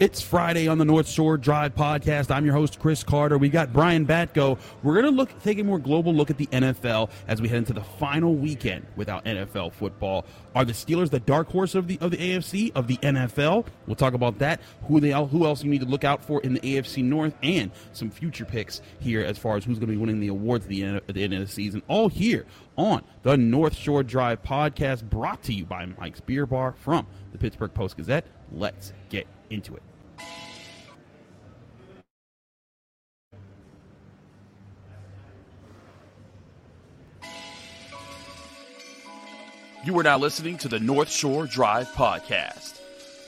It's Friday on the North Shore Drive podcast. I'm your host, Chris Carter. We got Brian Batko. We're going to look, take a more global look at the NFL as we head into the final weekend without NFL football. Are the Steelers the dark horse of the of the AFC of the NFL? We'll talk about that. Who they who else you need to look out for in the AFC North and some future picks here as far as who's going to be winning the awards at the end, at the end of the season. All here on the North Shore Drive podcast, brought to you by Mike's Beer Bar from the Pittsburgh Post Gazette. Let's get into it. You are now listening to the North Shore Drive Podcast,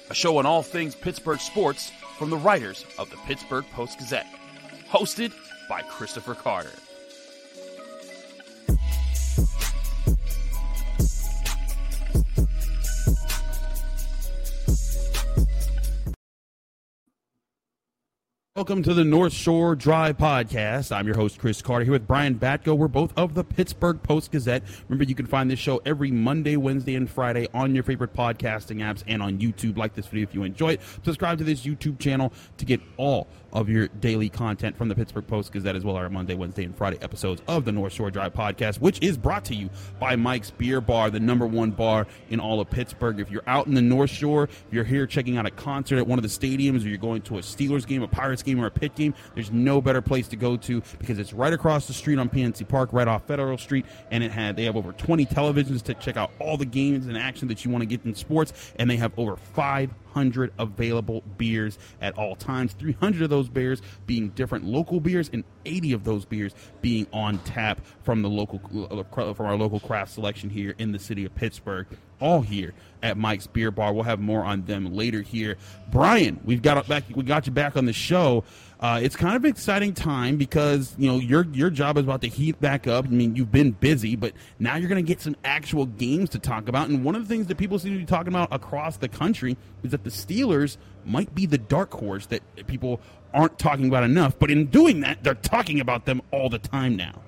a show on all things Pittsburgh sports from the writers of the Pittsburgh Post Gazette, hosted by Christopher Carter. Welcome to the North Shore Drive Podcast. I'm your host, Chris Carter, here with Brian Batko. We're both of the Pittsburgh Post Gazette. Remember, you can find this show every Monday, Wednesday, and Friday on your favorite podcasting apps and on YouTube. Like this video if you enjoy it. Subscribe to this YouTube channel to get all of your daily content from the Pittsburgh Post Gazette, as well our Monday, Wednesday, and Friday episodes of the North Shore Drive podcast, which is brought to you by Mike's Beer Bar, the number one bar in all of Pittsburgh. If you're out in the North Shore, if you're here checking out a concert at one of the stadiums, or you're going to a Steelers game, a Pirates game, or a Pitt game, there's no better place to go to because it's right across the street on PNC Park, right off Federal Street, and it had they have over 20 televisions to check out all the games and action that you want to get in sports, and they have over five 300 available beers at all times. 300 of those beers being different local beers, and 80 of those beers being on tap from the local uh, from our local craft selection here in the city of Pittsburgh. All here at Mike's Beer Bar. We'll have more on them later here. Brian, we've got back. We got you back on the show. Uh, it's kind of an exciting time because you know your your job is about to heat back up. I mean, you've been busy, but now you're going to get some actual games to talk about. And one of the things that people seem to be talking about across the country is that the Steelers might be the dark horse that people aren't talking about enough. But in doing that, they're talking about them all the time now.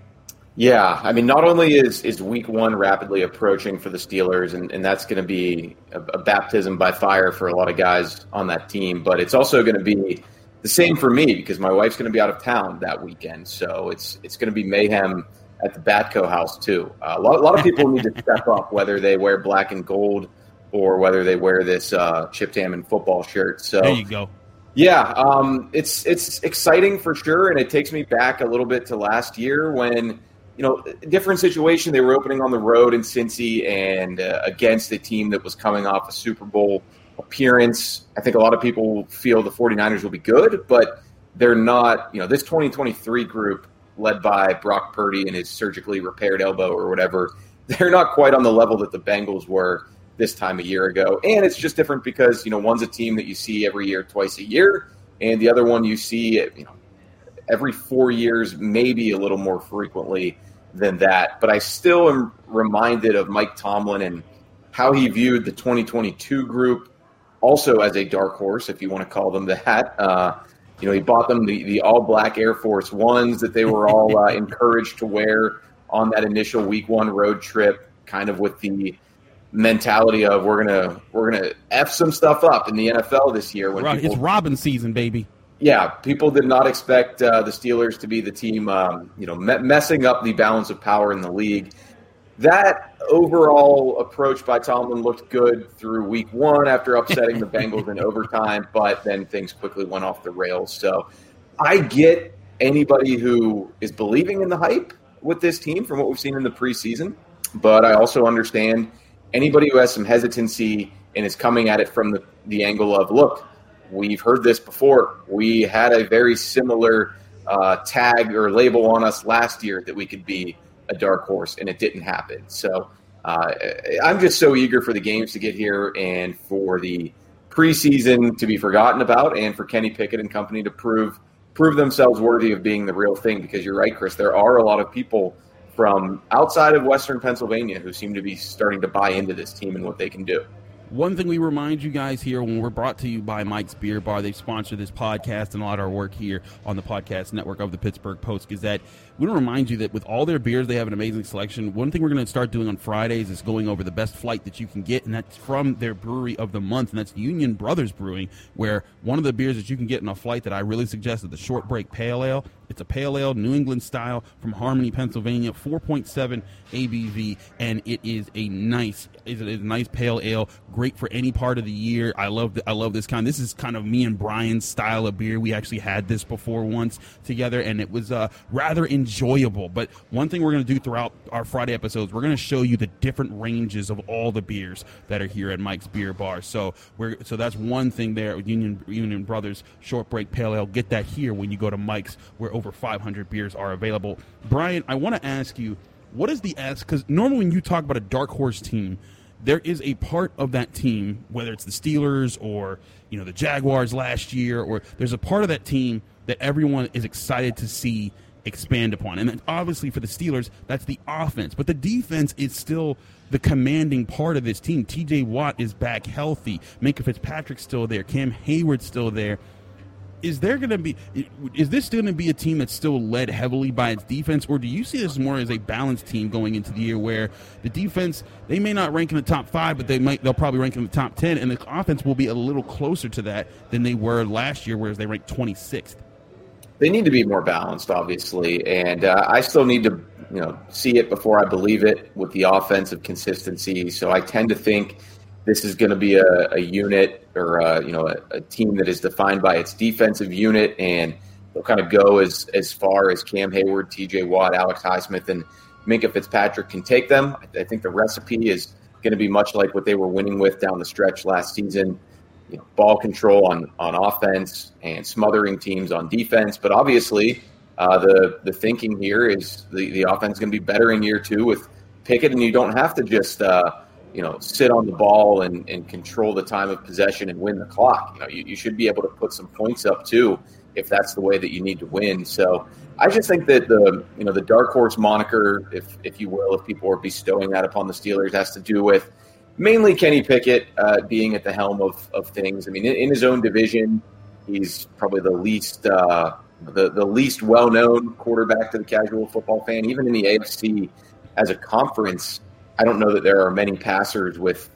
Yeah, I mean, not only is is Week One rapidly approaching for the Steelers, and, and that's going to be a, a baptism by fire for a lot of guys on that team, but it's also going to be the same for me because my wife's going to be out of town that weekend, so it's it's going to be mayhem at the Batko house too. Uh, a, lot, a lot of people need to step up, whether they wear black and gold or whether they wear this uh, Chip Hammond football shirt. So there you go. Yeah, um, it's it's exciting for sure, and it takes me back a little bit to last year when you know a different situation. They were opening on the road in Cincy and uh, against a team that was coming off a Super Bowl appearance. I think a lot of people feel the 49ers will be good, but they're not, you know, this 2023 group led by Brock Purdy and his surgically repaired elbow or whatever, they're not quite on the level that the Bengals were this time a year ago. And it's just different because, you know, one's a team that you see every year, twice a year, and the other one you see, you know, every four years, maybe a little more frequently than that. But I still am reminded of Mike Tomlin and how he viewed the 2022 group also as a dark horse, if you want to call them that. Uh, you know, he bought them the, the all black Air Force Ones that they were all uh, encouraged to wear on that initial week one road trip, kind of with the mentality of we're gonna we're gonna f some stuff up in the NFL this year. When people, it's Robin season, baby. Yeah, people did not expect uh, the Steelers to be the team, um, you know, me- messing up the balance of power in the league that overall approach by Tomlin looked good through week one after upsetting the Bengals in overtime, but then things quickly went off the rails. So I get anybody who is believing in the hype with this team from what we've seen in the preseason, but I also understand anybody who has some hesitancy and is coming at it from the, the angle of look, we've heard this before. We had a very similar uh, tag or label on us last year that we could be a dark horse, and it didn't happen. So uh, I'm just so eager for the games to get here and for the preseason to be forgotten about, and for Kenny Pickett and company to prove prove themselves worthy of being the real thing. Because you're right, Chris. There are a lot of people from outside of Western Pennsylvania who seem to be starting to buy into this team and what they can do. One thing we remind you guys here when we're brought to you by Mike's Beer Bar, they sponsor this podcast and a lot of our work here on the podcast network of the Pittsburgh Post Gazette. We want to remind you that with all their beers, they have an amazing selection. One thing we're going to start doing on Fridays is going over the best flight that you can get, and that's from their brewery of the month, and that's Union Brothers Brewing, where one of the beers that you can get in a flight that I really suggest is the Short Break Pale Ale. It's a pale ale, New England style from Harmony, Pennsylvania, 4.7 ABV, and it is a nice, it's a nice pale ale, great for any part of the year. I love, the, I love this kind. This is kind of me and Brian's style of beer. We actually had this before once together, and it was uh, rather enjoyable. But one thing we're going to do throughout our Friday episodes, we're going to show you the different ranges of all the beers that are here at Mike's Beer Bar. So we're, so that's one thing there. Union Union Brothers Short Break Pale Ale. Get that here when you go to Mike's. Where over 500 beers are available. Brian, I want to ask you, what is the S? Because normally when you talk about a dark horse team, there is a part of that team, whether it's the Steelers or you know the Jaguars last year, or there's a part of that team that everyone is excited to see expand upon. And obviously for the Steelers, that's the offense, but the defense is still the commanding part of this team. T.J. Watt is back healthy. Minkah Fitzpatrick's still there. Cam Heyward's still there is there going to be is this going to be a team that's still led heavily by its defense or do you see this more as a balanced team going into the year where the defense they may not rank in the top 5 but they might they'll probably rank in the top 10 and the offense will be a little closer to that than they were last year whereas they ranked 26th they need to be more balanced obviously and uh, I still need to you know see it before I believe it with the offensive consistency. So I tend to think this is going to be a, a unit or a, you know a, a, team that is defined by its defensive unit, and they'll kind of go as as far as Cam Heyward, T.J. Watt, Alex Highsmith, and Minkah Fitzpatrick can take them. I, I think the recipe is going to be much like what they were winning with down the stretch last season. You know, ball control on on offense and smothering teams on defense, but obviously. Uh, the the thinking here is the, the offense going to be better in year two with Pickett, and you don't have to just uh, you know, sit on the ball and, and control the time of possession and win the clock. You know, you, you should be able to put some points up too if that's the way that you need to win. So I just think that the you know the dark horse moniker, if if you will, if people are bestowing that upon the Steelers, has to do with mainly Kenny Pickett uh, being at the helm of, of things. I mean, in, in, his own division, he's probably the least uh, the the least well known quarterback to the casual football fan, even in the AFC as a conference. I don't know that there are many passers with,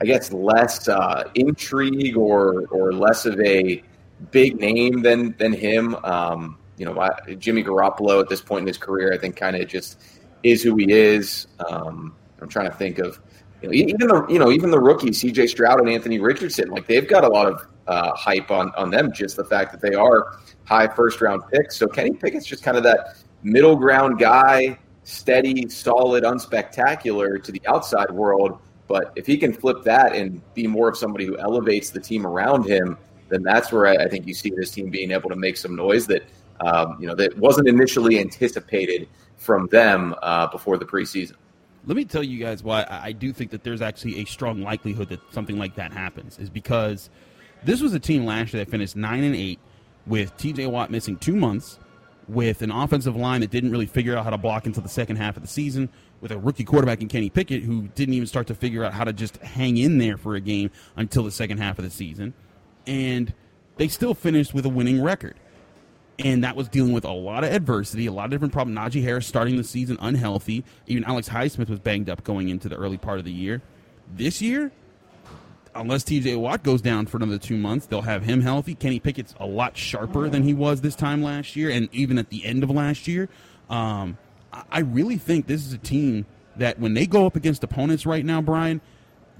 I guess, less uh, intrigue or or less of a big name than than him. Um, you know, Jimmy Garoppolo at this point in his career, I think, kind of just is who he is. Um, I'm trying to think of you know, even the you know even the rookies, C.J. Stroud and Anthony Richardson, like they've got a lot of uh, hype on on them. Just the fact that they are high first round picks. So Kenny Pickett's just kind of that middle ground guy steady, solid, unspectacular to the outside world. But if he can flip that and be more of somebody who elevates the team around him, then that's where I, I think you see this team being able to make some noise that um, you know that wasn't initially anticipated from them uh, before the preseason. Let me tell you guys why I do think that there's actually a strong likelihood that something like that happens. Is because this was a team last year that finished nine and eight with T.J. Watt missing two months with an offensive line that didn't really figure out how to block until the second half of the season, with a rookie quarterback in Kenny Pickett who didn't even start to figure out how to just hang in there for a game until the second half of the season. And they still finished with a winning record. And that was dealing with a lot of adversity, a lot of different problems. Najee Harris starting the season unhealthy. Even Alex Highsmith was banged up going into the early part of the year. This year, unless TJ Watt goes down for another two months, they'll have him healthy. Kenny Pickett's a lot sharper than he was this time last year, and even at the end of last year. Um, I really think this is a team that when they go up against opponents right now, Brian,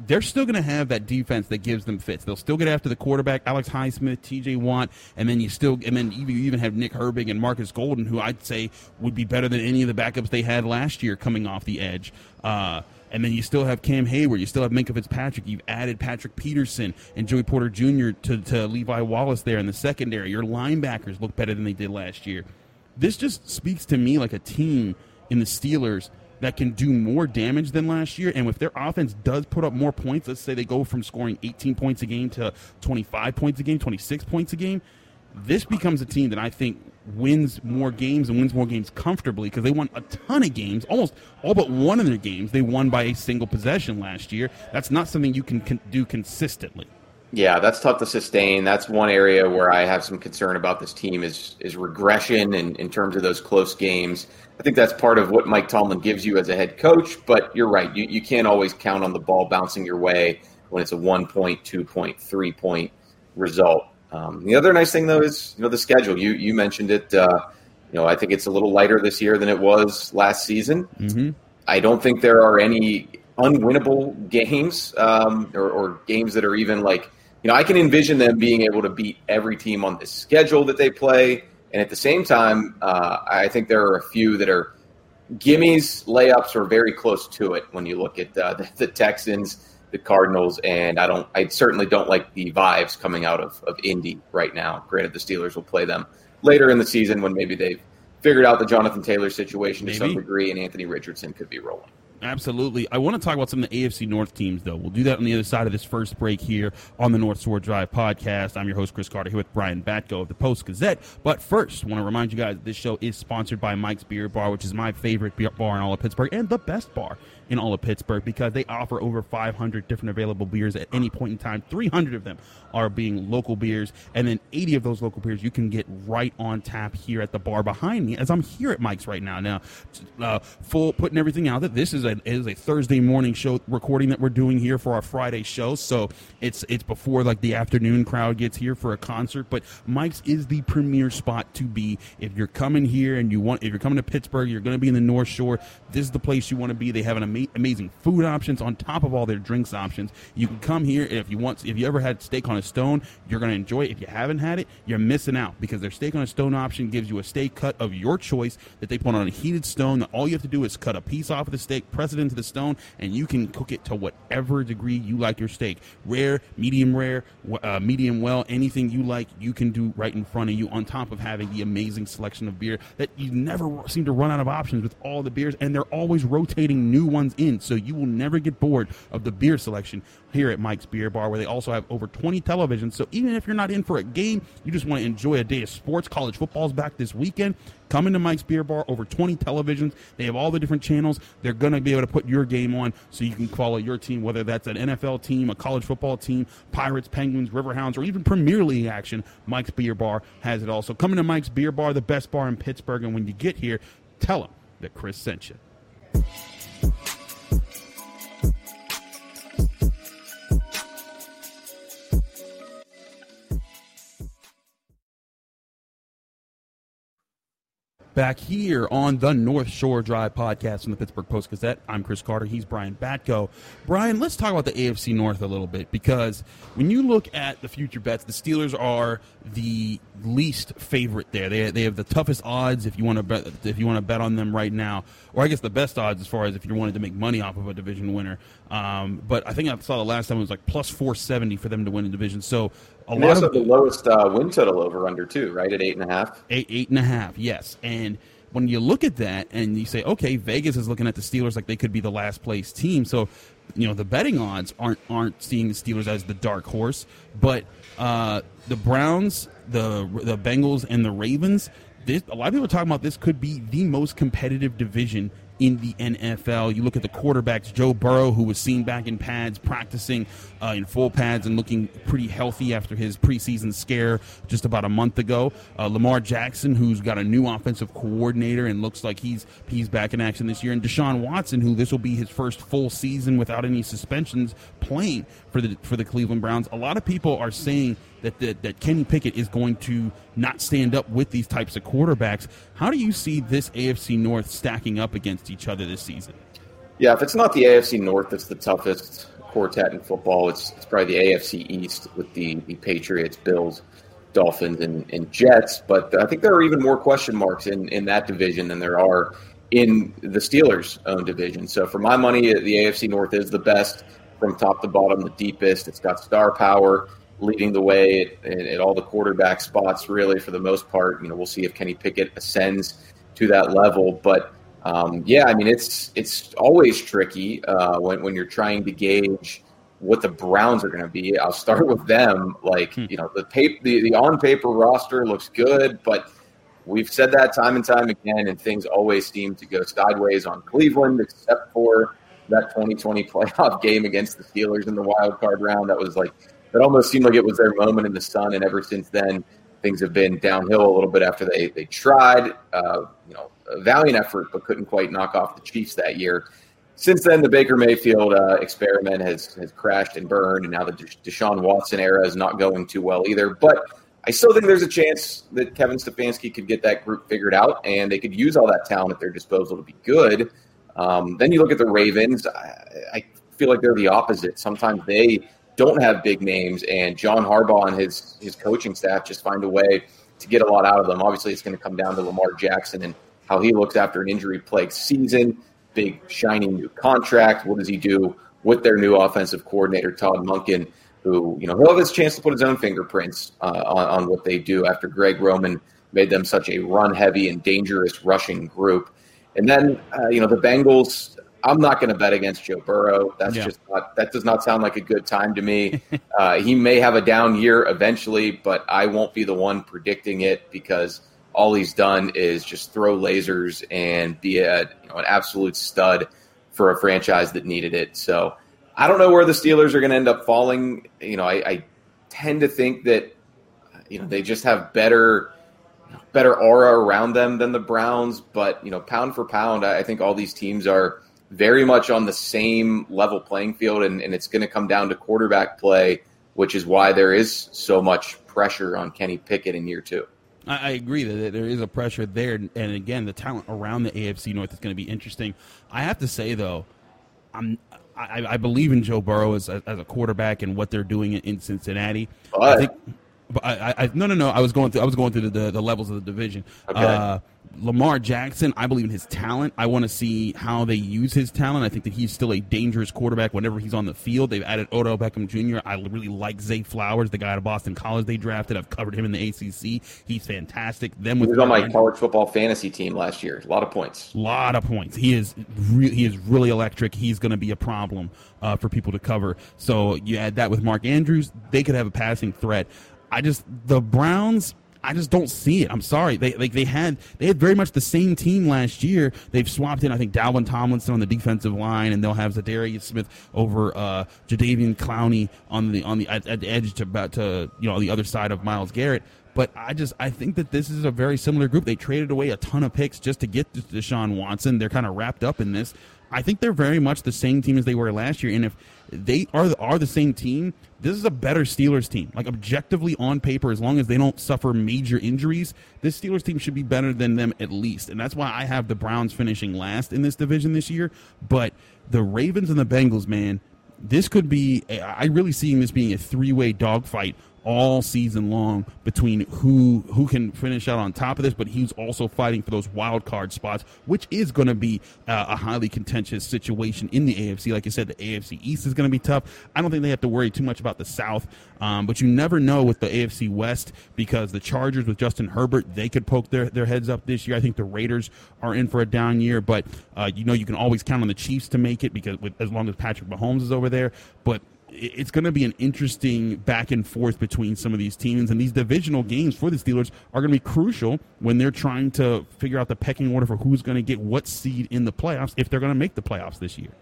they're still going to have that defense that gives them fits. They'll still get after the quarterback, Alex Highsmith, T.J. Watt, and then you still, and then you even have Nick Herbig and Marcus Golden, who I'd say would be better than any of the backups they had last year coming off the edge. Uh, and then you still have Cam Heyward. You still have Minkah Fitzpatrick. You've added Patrick Peterson and Joey Porter Jr. to, to Levi Wallace there in the secondary. Your linebackers look better than they did last year. This just speaks to me like a team in the Steelers that can do more damage than last year. And if their offense does put up more points, let's say they go from scoring 18 points a game to 25 points a game, 26 points a game, this becomes a team that I think wins more games and wins more games comfortably because they won a ton of games, almost all but one of their games they won by a single possession last year. That's not something you can do consistently. Yeah, that's tough to sustain. That's one area where I have some concern about this team is is regression in, in terms of those close games. I think that's part of what Mike Tomlin gives you as a head coach, but you're right. You, you can't always count on the ball bouncing your way when it's a one point, two point, three point result. Um, the other nice thing though is you know the schedule. You you mentioned it. Uh, you know I think it's a little lighter this year than it was last season. Mm-hmm. I don't think there are any unwinnable games um, or, or games that are even like you know, I can envision them being able to beat every team on the schedule that they play. And at the same time, uh, I think there are a few that are gimmies, layups, or very close to it when you look at uh, the, the, Texans, the Cardinals, and I don't, I certainly don't like the vibes coming out of, of Indy right now. Granted, the Steelers will play them later in the season when maybe they've figured out the Jonathan Taylor situation maybe. to some degree, and Anthony Richardson could be rolling. Absolutely. I want to talk about some of the AFC North teams, though. We'll do that on the other side of this first break here on the North Shore Drive podcast. I'm your host, Chris Carter, here with Brian Batko of the Post Gazette. But first, I want to remind you guys this show is sponsored by Mike's Beer Bar, which is my favorite beer bar in all of Pittsburgh and the best bar in all of Pittsburgh because they offer over 500 different available beers at any point in time. 300 of them are being local beers, and then 80 of those local beers you can get right on tap here at the bar behind me as I'm here at Mike's right now. Now, uh, full putting everything out that this is a is a Thursday morning show recording that we're doing here for our Friday show, so it's it's before like the afternoon crowd gets here for a concert. But Mike's is the premier spot to be if you're coming here and you want if you're coming to Pittsburgh, you're going to be in the North Shore. This is the place you want to be. They have an amazing amazing food options on top of all their drinks options. You can come here if you want. If you ever had steak on a stone, you're going to enjoy it. If you haven't had it, you're missing out because their steak on a stone option gives you a steak cut of your choice that they put on a heated stone. That all you have to do is cut a piece off of the steak, press it into the stone, and you can cook it to whatever degree you like your steak. Rare, medium rare, uh, medium well, anything you like, you can do right in front of you. On top of having the amazing selection of beer that you never seem to run out of options with all the beers, and they're always rotating new ones in, so you will never get bored of the beer selection here at Mike's Beer Bar, where they also have over 20 televisions. So even if you're not in for a game, you just want to enjoy a day of sports. College football's back this weekend. Come into Mike's Beer Bar, over 20 televisions. They have all the different channels. They're going to be able to put your game on so you can follow your team, whether that's an NFL team, a college football team, Pirates, Penguins, Riverhounds, or even Premier League action. Mike's Beer Bar has it all. So come into Mike's Beer Bar, the best bar in Pittsburgh. And when you get here, tell them that Chris sent you. Back here on the North Shore Drive podcast from the Pittsburgh Post Gazette. I'm Chris Carter. He's Brian Batko. Brian, let's talk about the AFC North a little bit because when you look at the future bets, the Steelers are the least favorite there. They, they have the toughest odds if you want to bet if you want to bet on them right now, or I guess the best odds as far as if you wanted to make money off of a division winner. Um, but I think I saw the last time it was like plus 470 for them to win a division. So a and lot of the lowest uh, win total over under too, right at eight and a half. Eight eight and a half, yes. And when you look at that and you say, okay, Vegas is looking at the Steelers like they could be the last place team. So, you know, the betting odds aren't aren't seeing the Steelers as the dark horse, but uh, the Browns, the the Bengals, and the Ravens. This, a lot of people are talking about this could be the most competitive division in the NFL. You look at the quarterbacks, Joe Burrow, who was seen back in pads, practicing uh, in full pads and looking pretty healthy after his preseason scare just about a month ago. Uh, Lamar Jackson, who's got a new offensive coordinator and looks like he's he's back in action this year, and Deshaun Watson, who this will be his first full season without any suspensions playing for the for the Cleveland Browns. A lot of people are saying that, that, that Kenny Pickett is going to not stand up with these types of quarterbacks. How do you see this AFC North stacking up against each other this season? Yeah, if it's not the AFC North that's the toughest quartet in football, it's, it's probably the AFC East with the, the Patriots, Bills, Dolphins, and, and Jets. But I think there are even more question marks in, in that division than there are in the Steelers' own division. So for my money, the AFC North is the best from top to bottom, the deepest. It's got star power leading the way at, at, all the quarterback spots, really, for the most part. You know, we'll see if Kenny Pickett ascends to that level. But um, yeah, I mean, it's it's always tricky uh, when when you're trying to gauge what the Browns are going to be. I'll start with them. Like, hmm. you know, the paper, the, the on paper roster looks good, but We've said that time and time again, and things always seem to go sideways on Cleveland, except for that 2020 playoff game against the Steelers in the wild card round. That was like that almost seemed like it was their moment in the sun, and ever since then, things have been downhill a little bit after they they tried, uh, you know, a valiant effort, but couldn't quite knock off the Chiefs that year. Since then, the Baker Mayfield uh, experiment has has crashed and burned, and now the Deshaun Watson era is not going too well either. But I still think there's a chance that Kevin Stefanski could get that group figured out, and they could use all that talent at their disposal to be good. Um, then you look at the Ravens. I, I feel like they're the opposite. Sometimes they don't have big names, and John Harbaugh and his his coaching staff just find a way to get a lot out of them. Obviously, it's going to come down to Lamar Jackson and how he looks after an injury plagued season. Big shiny new contract. What does he do with their new offensive coordinator Todd Monken? Who you know he'll have his chance to put his own fingerprints uh, on, on what they do after Greg Roman made them such a run heavy and dangerous rushing group. And then uh, you know the Bengals I'm not going to bet against Joe Burrow. That's yeah. just not, that does not sound like a good time to me. uh, he may have a down year eventually, but I won't be the one predicting it because all he's done is just throw lasers and be a you know, an absolute stud for a franchise that needed it. So I don't know where the Steelers are going to end up falling. You know, I, I tend to think that you know they just have better better aura around them than the Browns. But you know, pound for pound, I think all these teams are very much on the same level playing field, and, and it's going to come down to quarterback play, which is why there is so much pressure on Kenny Pickett in year two. I, agree that there is a pressure there, and again, the talent around the AFC North is going to be interesting. I have to say though, I'm I, I believe in Joe Burrow as, as a quarterback and what they're doing in Cincinnati. But, I think, but I, I, no, no, no. I was going through. I was going through the, the, the levels of the division. Okay. Uh, Lamar Jackson, I believe in his talent. I want to see how they use his talent. I think that he's still a dangerous quarterback whenever he's on the field. They've added Odell Beckham Jr. I really like Zay Flowers, the guy out of Boston College they drafted. I've covered him in the ACC. He's fantastic. Then with he was on my college football fantasy team last year. A lot of points. A lot of points. He is re- he is really electric. He's going to be a problem uh, for people to cover. So you add that with Mark Andrews, they could have a passing threat. I just the Browns I just don't see it. I'm sorry. They like they had they had very much the same team last year. They've swapped in I think Dalvin Tomlinson on the defensive line, and they'll have Za'Darius Smith over uh, Jadeveon Clowney on the on the at, at the edge to about to you know the other side of Myles Garrett. But I just I think that this is a very similar group. They traded away a ton of picks just to get Deshaun Watson. They're kind of wrapped up in this. I think they're very much the same team as they were last year. And if they are are the same team, this is a better Steelers team. Like objectively on paper, as long as they don't suffer major injuries, this Steelers team should be better than them at least. And that's why I have the Browns finishing last in this division this year. But the Ravens and the Bengals, man, this could be. I really seeing this being a three way dogfight all season long between who who can finish out on top of this, but he's also fighting for those wild card spots, which is going to be uh, a highly contentious situation in the AFC. Like I said, the AFC East is going to be tough. I don't think they have to worry too much about the South, um, but you never know with the AFC West because the Chargers with Justin Herbert they could poke their, their heads up this year. I think the Raiders are in for a down year, but uh, you know you can always count on the Chiefs to make it because with, as long as Patrick Mahomes is over there, but it's going to be an interesting back and forth between some of these teams, and these divisional games for the Steelers are going to be crucial when they're trying to figure out the pecking order for who's going to get what seed in the playoffs if they're going to make the playoffs this year.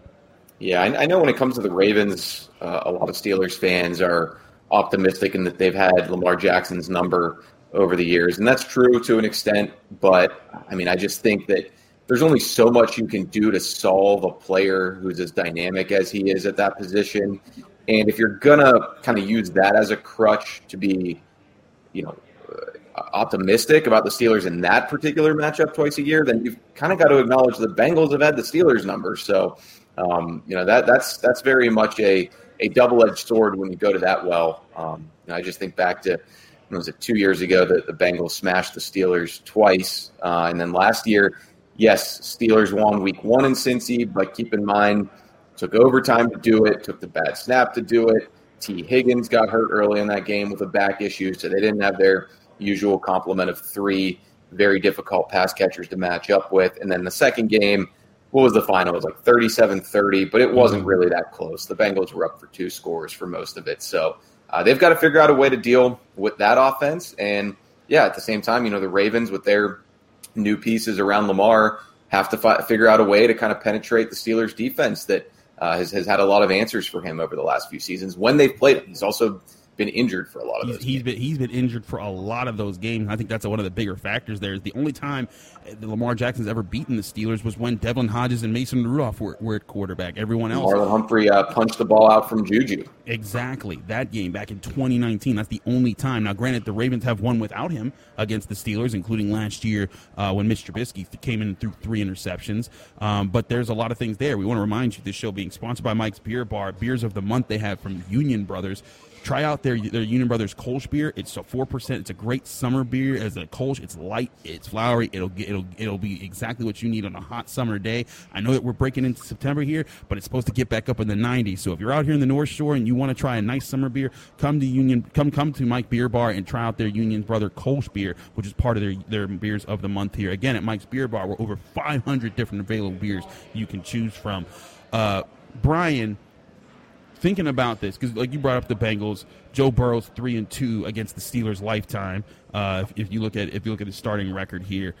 Yeah, I, know when it comes to the Ravens, uh, a lot of Steelers fans are optimistic in that they've had Lamar Jackson's number over the years, and that's true to an extent. But I mean, I just think that there's only so much you can do to solve a player who's as dynamic as he is at that position. And if you're gonna kind of use that as a crutch to be, you know, uh, optimistic about the Steelers in that particular matchup twice a year, then you've kind of got to acknowledge the Bengals have had the Steelers numbers. So, um, you know, that that's that's very much a a double edged sword when you go to that well. Um, you know, I just think back to was it two years ago that the Bengals smashed the Steelers twice, uh, and then last year, yes, Steelers won Week One in Cincy, but keep in mind Took overtime to do it, took the bad snap to do it. Tee Higgins got hurt early in that game with a back issue, so they didn't have their usual complement of three very difficult pass catchers to match up with. And then the second game, what was the final? It was like 37 30, but it wasn't really that close. The Bengals were up for two scores for most of it. So uh, they've got to figure out a way to deal with that offense. And yeah, at the same time, you know, the Ravens with their new pieces around Lamar have to fi- figure out a way to kind of penetrate the Steelers defense that uh, has, has had a lot of answers for him over the last few seasons when they've played him. He's also been injured for a lot of he's, those. He's been he's been injured for a lot of those games. I think that's one of the bigger factors. There is the only time that Lamar Jackson's ever beaten the Steelers was when Devlin Hodges and Mason Rudolph were, were at quarterback. Everyone else, Marlon Humphrey uh, punched the ball out from Juju. Exactly that game back in 2019. That's the only time. Now, granted, the Ravens have won without him against the Steelers, including last year uh, when Mitch Trubisky came in and threw three interceptions. Um, but there's a lot of things there. We want to remind you this show being sponsored by Mike's Beer Bar. Beers of the month they have from Union Brothers. Try out their their Union Brothers Kolsch beer. It's a four percent. It's a great summer beer. As a Kolsch, it's light, it's flowery. It'll get, it'll it'll be exactly what you need on a hot summer day. I know that we're breaking into September here, but it's supposed to get back up in the 90s. So if you're out here in the North Shore and you want to try a nice summer beer, come to Union, come come to Mike Beer Bar and try out their Union Brother Kolsch beer, which is part of their their beers of the month here. Again, at Mike's Beer Bar, we're over 500 different available beers you can choose from. Uh, Brian thinking about this because, like you brought up the Bengals, Joe Burrow's three and two against the Steelers' lifetime. Uh, if, if, you look at if you look at his starting record here,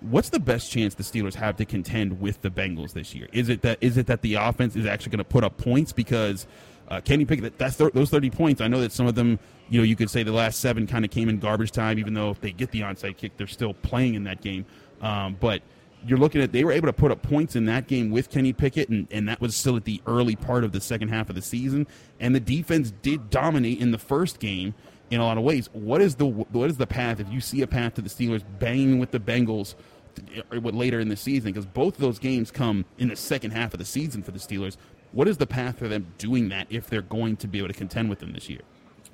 what's the best chance the Steelers have to contend with the Bengals this year? Is it that is it that the offense is actually going to put up points because uh, Kenny Pickett? That's th- those thirty points. I know that some of them, you know, you could say the last seven kind of came in garbage time. Even though if they get the onside kick, they're still playing in that game. Um, but you're looking at they were able to put up points in that game with Kenny Pickett, and, and that was still at the early part of the second half of the season. And the defense did dominate in the first game in a lot of ways. What is the what is the path if you see a path to the Steelers banging with the Bengals later in the season? Because both of those games come in the second half of the season for the Steelers. What is the path for them doing that if they're going to be able to contend with them this year?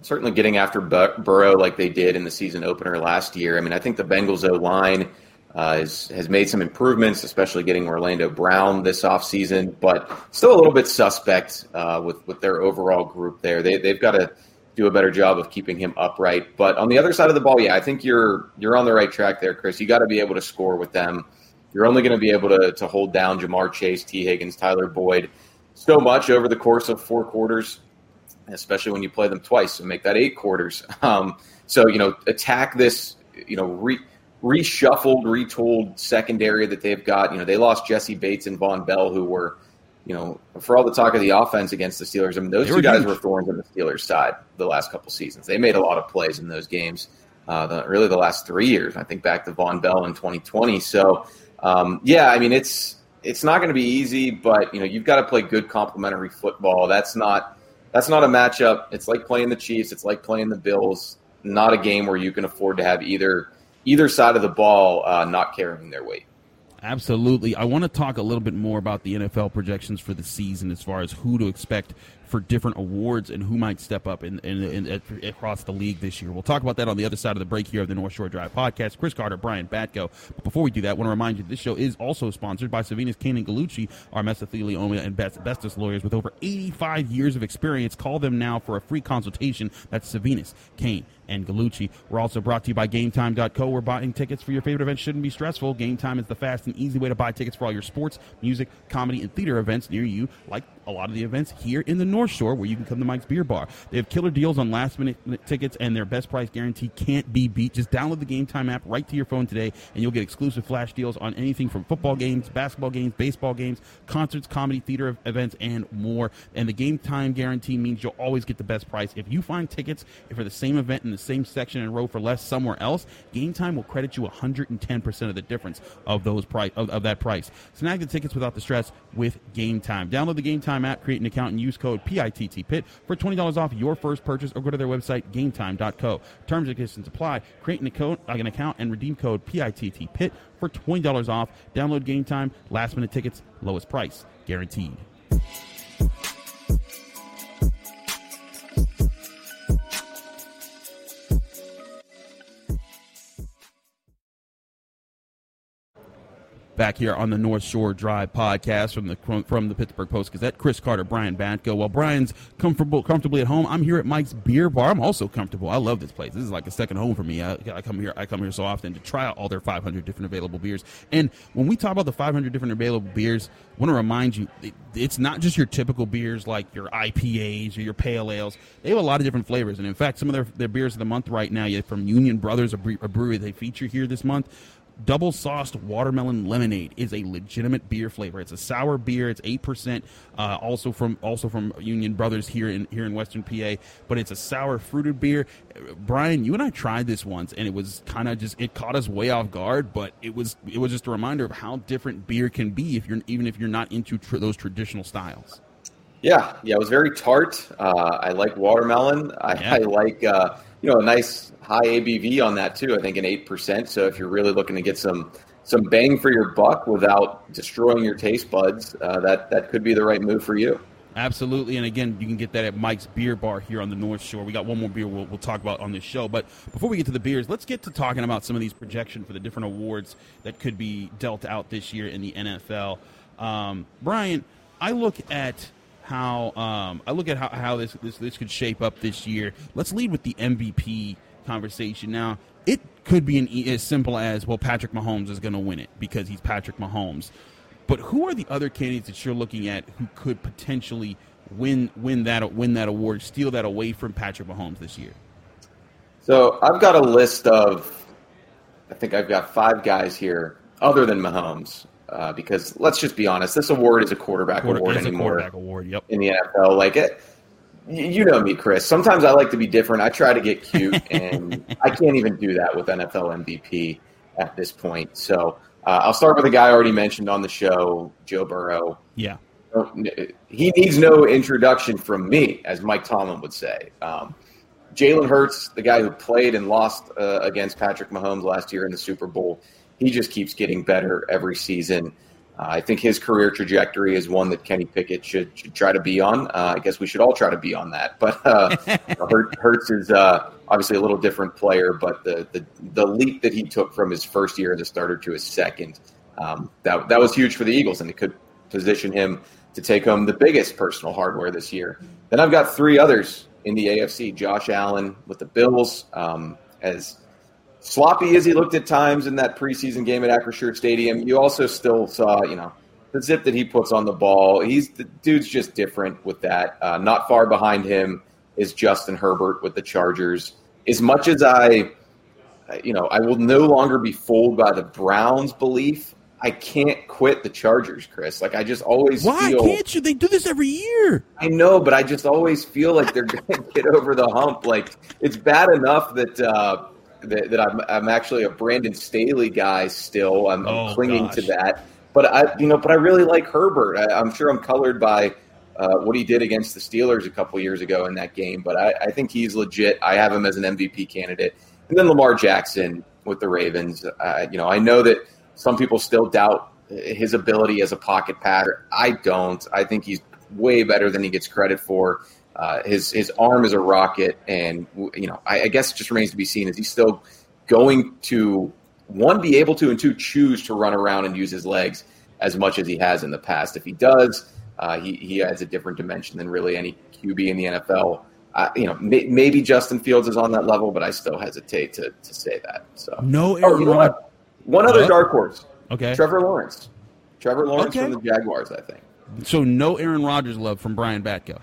Certainly getting after Burrow like they did in the season opener last year. I mean, I think the Bengals O line uh, is, has made some improvements, especially getting Orlando Brown this offseason, but still a little bit suspect uh, with, with their overall group there. They, they've got to do a better job of keeping him upright. But on the other side of the ball, yeah, I think you're you're on the right track there, Chris. You got to be able to score with them. You're only going to be able to, to hold down Ja'Marr Chase, Tee Higgins, Tyler Boyd so much over the course of four quarters, especially when you play them twice and make that eight quarters. Um, so, you know, attack this, you know, re- reshuffled, retooled secondary that they've got. You know, they lost Jessie Bates and Vonn Bell, who were, you know, for all the talk of the offense against the Steelers. I mean, those two guys huge. were thorns on the Steelers' side the last couple seasons. They made a lot of plays in those games. Uh, the, really, the last three years. I think back to Vonn Bell in 2020. So, um, yeah, I mean, it's it's not going to be easy, but you know, you've got to play good complementary football. That's not that's not a matchup. It's like playing the Chiefs. It's like playing the Bills. Not a game where you can afford to have either either side of the ball uh, not carrying their weight. Absolutely. I want to talk a little bit more about the NFL projections for the season as far as who to expect for different awards and who might step up in, in, in, in, across the league this year. We'll talk about that on the other side of the break here of the North Shore Drive podcast. Chris Carter, Brian Batko. But before we do that, I want to remind you this show is also sponsored by Savinis Kane and Gallucci, our mesothelioma and asbestos lawyers with over 85 years of experience. Call them now for a free consultation. That's Savinis Kane and Gallucci. We're also brought to you by GameTime.co, where buying tickets for your favorite events shouldn't be stressful. Game Time is the fast and easy way to buy tickets for all your sports, music, comedy, and theater events near you, like a lot of the events here in the North Shore where you can come to Mike's Beer Bar. They have killer deals on last minute tickets and their best price guarantee can't be beat. Just download the Game Time app right to your phone today and you'll get exclusive flash deals on anything from football games, basketball games, baseball games, concerts, comedy, theater events, and more. And the Game Time guarantee means you'll always get the best price. If you find tickets for the same event in the same section and row for less somewhere else, Game Time will credit you 110% of the difference of those price of, of that price. Snag the tickets without the stress with Game Time. Download the Game Time app, create an account, and use code PITTPIT for $20 off your first purchase or go to their website, gametime.co. Terms and conditions apply. Create an account, uh, an account and redeem code P-I-T-T Pit for $20 off. Download Game Time. Last minute tickets, lowest price, guaranteed. Back here on the North Shore Drive podcast from the from the Pittsburgh Post Gazette. Chris Carter, Brian Batko. While Brian's comfortable comfortably at home, I'm here at Mike's Beer Bar. I'm also comfortable. I love this place. This is like a second home for me. I, I come here. I come here so often to try out all their 500 different available beers. And when we talk about the 500 different available beers, I want to remind you, it, it's not just your typical beers like your IPAs or your pale ales. They have a lot of different flavors. And in fact, some of their, their beers of the month right now, from Union Brothers, a brewery they feature here this month double sauced watermelon lemonade is a legitimate beer flavor. It's a sour beer. It's eight percent, uh, also from also from Union Brothers here in here in Western PA. But it's a sour fruited beer. Brian, you and I tried this once, and it was kind of just it caught us way off guard. But it was it was just a reminder of how different beer can be if you're even if you're not into tr- those traditional styles. Yeah, yeah, it was very tart. Uh, I like watermelon. I, yeah. I like uh, you know a nice high ABV on that too. I think an eight percent. So if you're really looking to get some some bang for your buck without destroying your taste buds, uh, that that could be the right move for you. Absolutely, and again, you can get that at Mike's Beer Bar here on the North Shore. We got one more beer we'll, we'll talk about on this show, but before we get to the beers, let's get to talking about some of these projections for the different awards that could be dealt out this year in the NFL. Um, Brian, I look at how um, I look at how, how this, this this could shape up this year. Let's lead with the MVP conversation. Now, it could be an, as simple as, well, Patrick Mahomes is going to win it because he's Patrick Mahomes. But who are the other candidates that you're looking at who could potentially win win that win that award, steal that away from Patrick Mahomes this year? So I've got a list of, I think I've got five guys here other than Mahomes. Uh, because let's just be honest, this award is a quarterback Quarter, award anymore. quarterback award, yep. In the NFL, like it, you know me, Chris. Sometimes I like to be different. I try to get cute, and I can't even do that with NFL MVP at this point. So uh, I'll start with a guy I already mentioned on the show, Joe Burrow. Yeah. He needs no introduction from me, as Mike Tomlin would say. Um, Jalen Hurts, the guy who played and lost uh, against Patrick Mahomes last year in the Super Bowl, he just keeps getting better every season. Uh, I think his career trajectory is one that Kenny Pickett should, should try to be on. Uh, I guess we should all try to be on that. But uh, Hurts is uh, obviously a little different player, but the, the, the leap that he took from his first year as a starter to his second, um, that that was huge for the Eagles, and it could position him to take home the biggest personal hardware this year. Then I've got three others in the AFC: Josh Allen with the Bills, um, as sloppy as he looked at times in that preseason game at Acrisure Stadium, you also still saw, you know, the zip that he puts on the ball. He's the dude's just different with that. Uh, not far behind him is Justin Herbert with the Chargers. As much as I, you know, I will no longer be fooled by the Browns' belief. I can't quit the Chargers, Chris. Like I just always why feel, can't you? They do this every year. I know, but I just always feel like they're going to get over the hump. Like it's bad enough that. Uh, that, that I'm, I'm actually a Brandon Staley guy still. I'm, I'm oh, clinging gosh. to that. But I, you know, but I really like Herbert. I, am sure I'm colored by uh, what he did against the Steelers a couple years ago in that game. But I, I, think he's legit. I have him as an MVP candidate. And then Lamar Jackson with the Ravens. Uh, you know, I know that some people still doubt his ability as a pocket passer. I don't. I think he's way better than he gets credit for. Uh, his his arm is a rocket, and you know I, I, guess it just remains to be seen. Is he still going to one be able to and two choose to run around and use his legs as much as he has in the past? If he does, uh, he he adds a different dimension than really any QB in the NFL. Uh, you know, may, maybe Justin Fields is on that level, but I still hesitate to, to say that. So no, oh, you know what? One other dark horse. Okay, Trevor Lawrence. Trevor Lawrence okay. from the Jaguars, I think. So no Aaron Rodgers love from Brian Batko.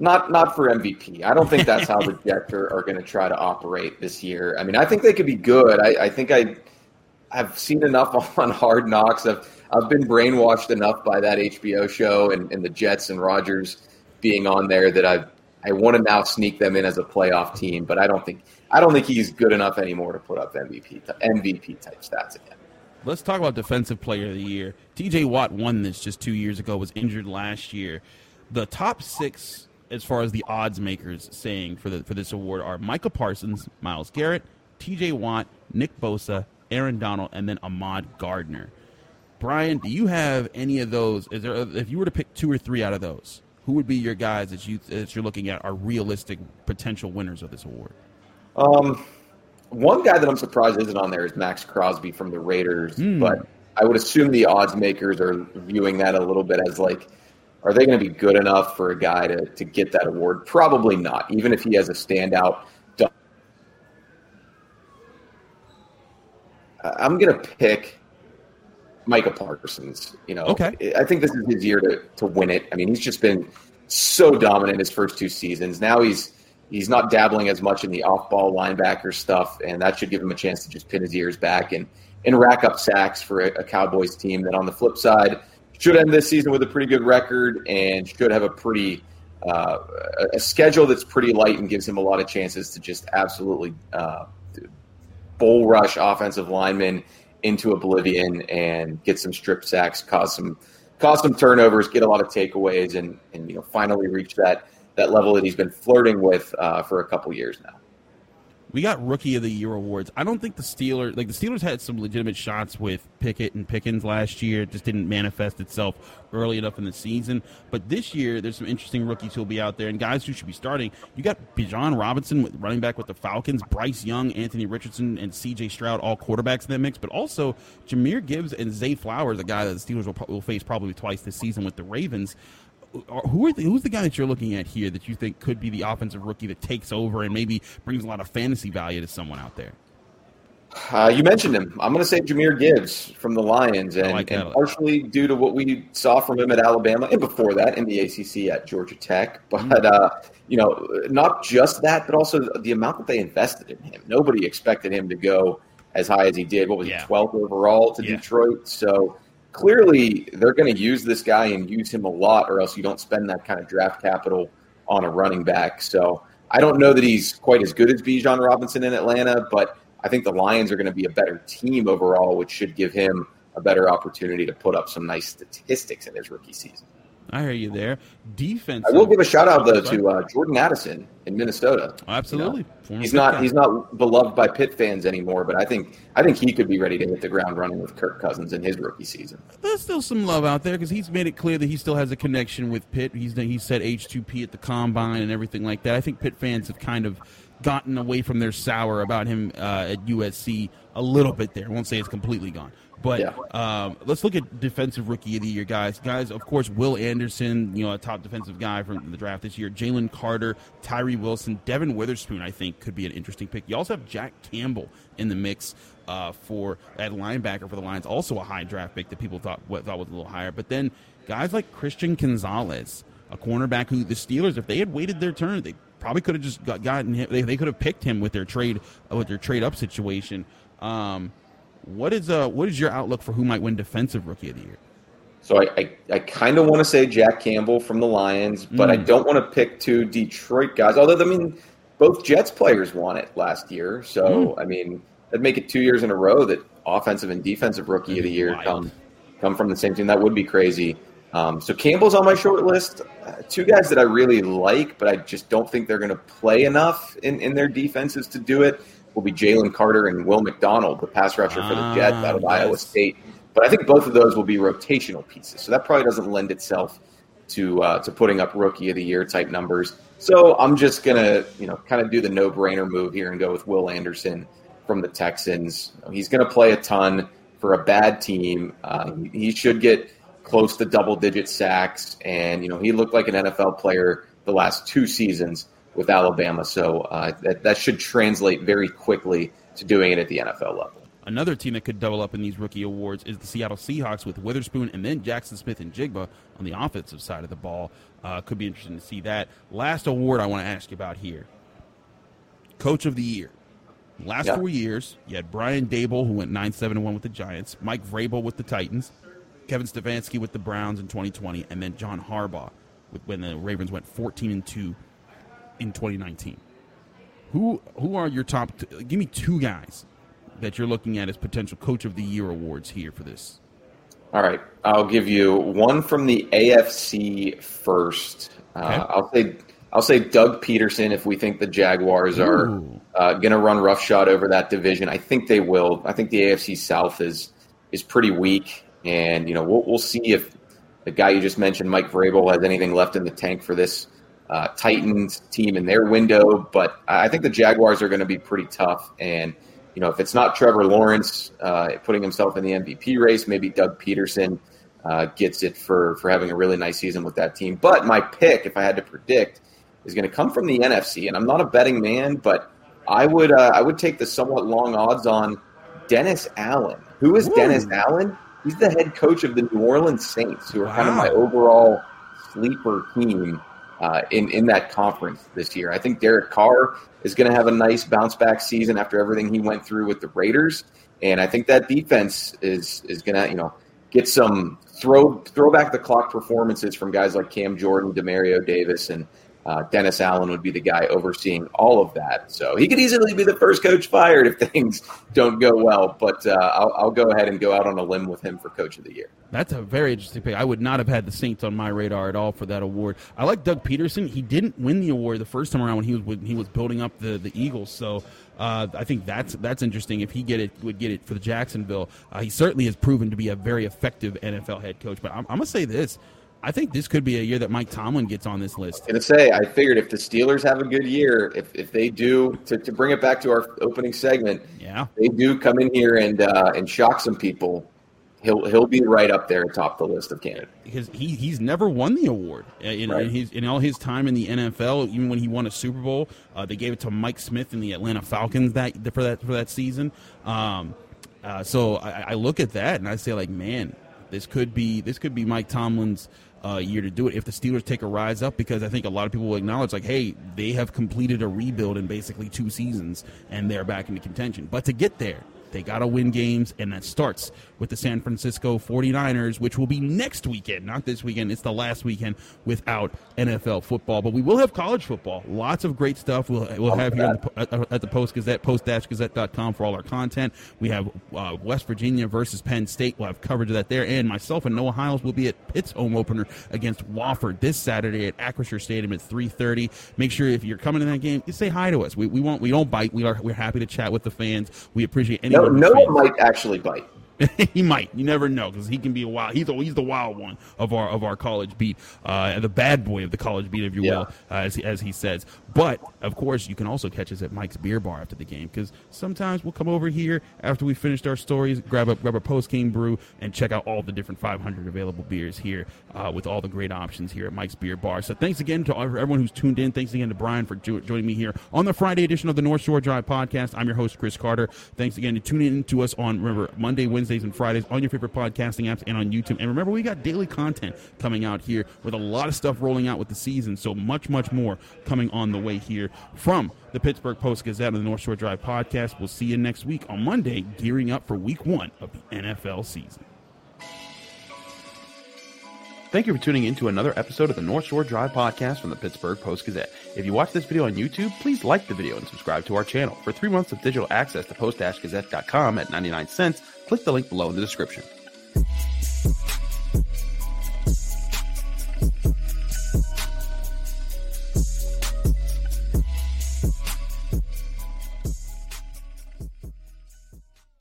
Not not for MVP. I don't think that's how the Jets are, are going to try to operate this year. I mean, I think they could be good. I, I think I have seen enough on Hard Knocks. I've I've been brainwashed enough by that HBO show and, and the Jets and Rodgers being on there that I I want to now sneak them in as a playoff team. But I don't think I don't think he's good enough anymore to put up MVP MVP type stats again. Let's talk about defensive player of the year. TJ Watt won this just two years ago. Was injured last year. The top six as far as the odds makers saying for the for this award are Micah Parsons, Myles Garrett, T.J. Watt, Nick Bosa, Aaron Donald, and then Ahmad Gardner. Brian, do you have any of those? Is there if you were to pick two or three out of those, who would be your guys that you that you're looking at are realistic potential winners of this award? Um, one guy that I'm surprised isn't on there is Maxx Crosby from the Raiders, mm. but I would assume the odds makers are viewing that a little bit as like, are they going to be good enough for a guy to, to get that award? Probably not, even if he has a standout. I'm going to pick Micah Parsons. You know, okay. I think this is his year to, to win it. I mean, he's just been so dominant his first two seasons. Now he's he's not dabbling as much in the off-ball linebacker stuff, and that should give him a chance to just pin his ears back and and rack up sacks for a, a Cowboys team that, on the flip side, should end this season with a pretty good record and should have a pretty uh, a schedule that's pretty light and gives him a lot of chances to just absolutely uh, bull rush offensive linemen into oblivion and get some strip sacks, cause some cause some turnovers, get a lot of takeaways, and and you know finally reach that that level that he's been flirting with uh, for a couple years now. We got rookie of the year awards. I don't think the Steelers like the Steelers had some legitimate shots with Pickett and Pickens last year. It just didn't manifest itself early enough in the season. But this year, there's some interesting rookies who'll be out there and guys who should be starting. You got Bijan Robinson, with running back with the Falcons, Bryce Young, Anthony Richardson, and C.J. Stroud, all quarterbacks in that mix. But also Jameer Gibbs and Zay Flowers, a guy that the Steelers will, will face probably twice this season with the Ravens who are the, who's the guy that you're looking at here that you think could be the offensive rookie that takes over and maybe brings a lot of fantasy value to someone out there? Uh, you mentioned him. I'm going to say Jahmyr Gibbs from the Lions, and, like and, partially due to what we saw from him at Alabama and before that in the ACC at Georgia Tech. But mm-hmm. uh, you know, not just that, but also the amount that they invested in him. Nobody expected him to go as high as he did. What was yeah. he, 12th overall to yeah. Detroit? So clearly they're going to use this guy and use him a lot, or else you don't spend that kind of draft capital on a running back. So I don't know that he's quite as good as Bijan Robinson in Atlanta, but I think the Lions are going to be a better team overall, which should give him a better opportunity to put up some nice statistics in his rookie season. I hear you there. Defense. I will give a shout out though to uh, Jordan Addison in Minnesota. Absolutely, you know, he's not guy. he's not beloved by Pitt fans anymore, but I think I think he could be ready to hit the ground running with Kirk Cousins in his rookie season. There's still some love out there because he's made it clear that he still has a connection with Pitt. He's he said H two P at the combine and everything like that. I think Pitt fans have kind of gotten away from their sour about him uh, at USC a little bit there. I won't say it's completely gone. But yeah. um, let's look at defensive rookie of the year, guys. Guys, of course, Will Anderson, you know, a top defensive guy from the draft this year. Jalen Carter, Tyree Wilson, Devon Witherspoon, I think could be an interesting pick. You also have Jack Campbell in the mix uh, for at linebacker for the Lions, also a high draft pick that people thought thought was a little higher. But then guys like Christian Gonzalez, a cornerback who the Steelers, if they had waited their turn, they probably could have just got, gotten him. They, they could have picked him with their trade uh, with their trade up situation. Um, what is uh what is your outlook for who might win defensive rookie of the year? So I, I, I kind of want to say Jack Campbell from the Lions, but mm. I don't want to pick two Detroit guys. Although I mean, both Jets players won it last year, so mm. I mean that'd make it two years in a row that offensive and defensive rookie of the year wild. come come from the same team. That would be crazy. Um, so Campbell's on my short list. Uh, two guys that I really like, but I just don't think they're going to play enough in, in their defenses to do it will be Jalen Carter and Will McDonald, the pass rusher for the Jets out of ah, yes. Iowa State. But I think both of those will be rotational pieces, so that probably doesn't lend itself to uh, to putting up rookie of the year type numbers. So I'm just gonna you know kind of do the no brainer move here and go with Will Anderson from the Texans. He's gonna play a ton for a bad team. Uh, he should get close to double digit sacks, and you know he looked like an NFL player the last two seasons with Alabama. So uh, that, that should translate very quickly to doing it at the NFL level. Another team that could double up in these rookie awards is the Seattle Seahawks with Witherspoon and then Jackson Smith-Njigba on the offensive side of the ball. Uh, could be interesting to see that. Last award I want to ask you about here Coach of the Year. Last yeah. four years, you had Brian Daboll, who went 9 7 1 with the Giants, Mike Vrabel with the Titans, Kevin Stefanski with the Browns in 2020, and then John Harbaugh with, when the Ravens went 14 and 2 in 2019. Who who are your top? T- give me two guys that you're looking at as potential Coach of the Year awards here for this. All right, I'll give you one from the AFC first. Uh, okay. Uh, I'll say I'll say Doug Pederson if we think the Jaguars are uh, going to run roughshod over that division. I think they will. I think the AFC South is is pretty weak, and you know we'll, we'll see if the guy you just mentioned, Mike Vrabel, has anything left in the tank for this uh, Titans team in their window, but I think the Jaguars are going to be pretty tough. And you know, if it's not Trevor Lawrence uh, putting himself in the MVP race, maybe Doug Pederson uh, gets it for for having a really nice season with that team. But my pick, if I had to predict, is going to come from the NFC, and I'm not a betting man, but I would uh, I would take the somewhat long odds on Dennis Allen. Who is Ooh. Dennis Allen? He's the head coach of the New Orleans Saints, who are wow. kind of my overall sleeper team uh, in in that conference this year. I think Derek Carr is going to have a nice bounce back season after everything he went through with the Raiders, and I think that defense is is going to you know get some throw throw back the clock performances from guys like Cam Jordan, Demario Davis, and uh, Dennis Allen would be the guy overseeing all of that. So he could easily be the first coach fired if things don't go well. But uh, I'll, I'll, go ahead and go out on a limb with him for coach of the year. That's a very interesting pick. I would not have had the Saints on my radar at all for that award. I like Doug Pederson. He didn't win the award the first time around when he was when he was building up the, the Eagles. So uh, I think that's that's interesting. If he get it would get it for the Jacksonville, uh, he certainly has proven to be a very effective NFL head coach. But I'm, I'm gonna say this. I think this could be a year that Mike Tomlin gets on this list. I was gonna say, I figured if the Steelers have a good year, if, if they do, to, to bring it back to our opening segment, yeah, they do come in here and uh, and shock some people. He'll he'll be right up there atop the list of candidates because he he's never won the award in, right. in, his in all his time in the NFL. Even when he won a Super Bowl, uh, they gave it to Mike Smith in the Atlanta Falcons that for that for that season. Um, uh, so I, I look at that and I say like, man, this could be this could be Mike Tomlin's uh, year to do it if the Steelers take a rise up because I think a lot of people will acknowledge like, hey, they have completed a rebuild in basically two seasons and they're back into contention. But to get there, they got to win games, and that starts with the San Francisco 49ers, which will be next weekend, not this weekend. It's the last weekend without NFL football. But we will have college football. Lots of great stuff we'll, we'll have here the, at the Post Gazette, post-gazette.com for all our content. We have uh, West Virginia versus Penn State. We'll have coverage of that there. And myself and Noah Hiles will be at Pitt's home opener against Wofford this Saturday at Acrisure Stadium at 3.30. Make sure if you're coming to that game, you say hi to us. We, we, won't, we don't bite. We are, we're happy to chat with the fans. We appreciate any no, one might actually bite. he might. You never know because he can be a wild. He's the, he's the wild one of our of our college beat, uh, the bad boy of the college beat, if you yeah. will, uh, as he, as he says. But of course, you can also catch us at Mike's Beer Bar after the game because sometimes we'll come over here after we finished our stories, grab a grab a post game brew, and check out all the different 500 available beers here uh, with all the great options here at Mike's Beer Bar. So thanks again to everyone who's tuned in. Thanks again to Brian for jo- joining me here on the Friday edition of the North Shore Drive podcast. I'm your host Chris Carter. Thanks again to tuning in to us on remember Monday, Wednesdays, and Fridays on your favorite podcasting apps and on YouTube. And remember, we got daily content coming out here with a lot of stuff rolling out with the season. So much, much more coming on the way here from the Pittsburgh Post Gazette and the North Shore Drive podcast. We'll see you next week on Monday, gearing up for week one of the NFL season. Thank you for tuning in to another episode of the North Shore Drive podcast from the Pittsburgh Post Gazette. If you watch this video on YouTube, please like the video and subscribe to our channel. For three months of digital access to post-gazette.com at 99 cents, click the link below in the description.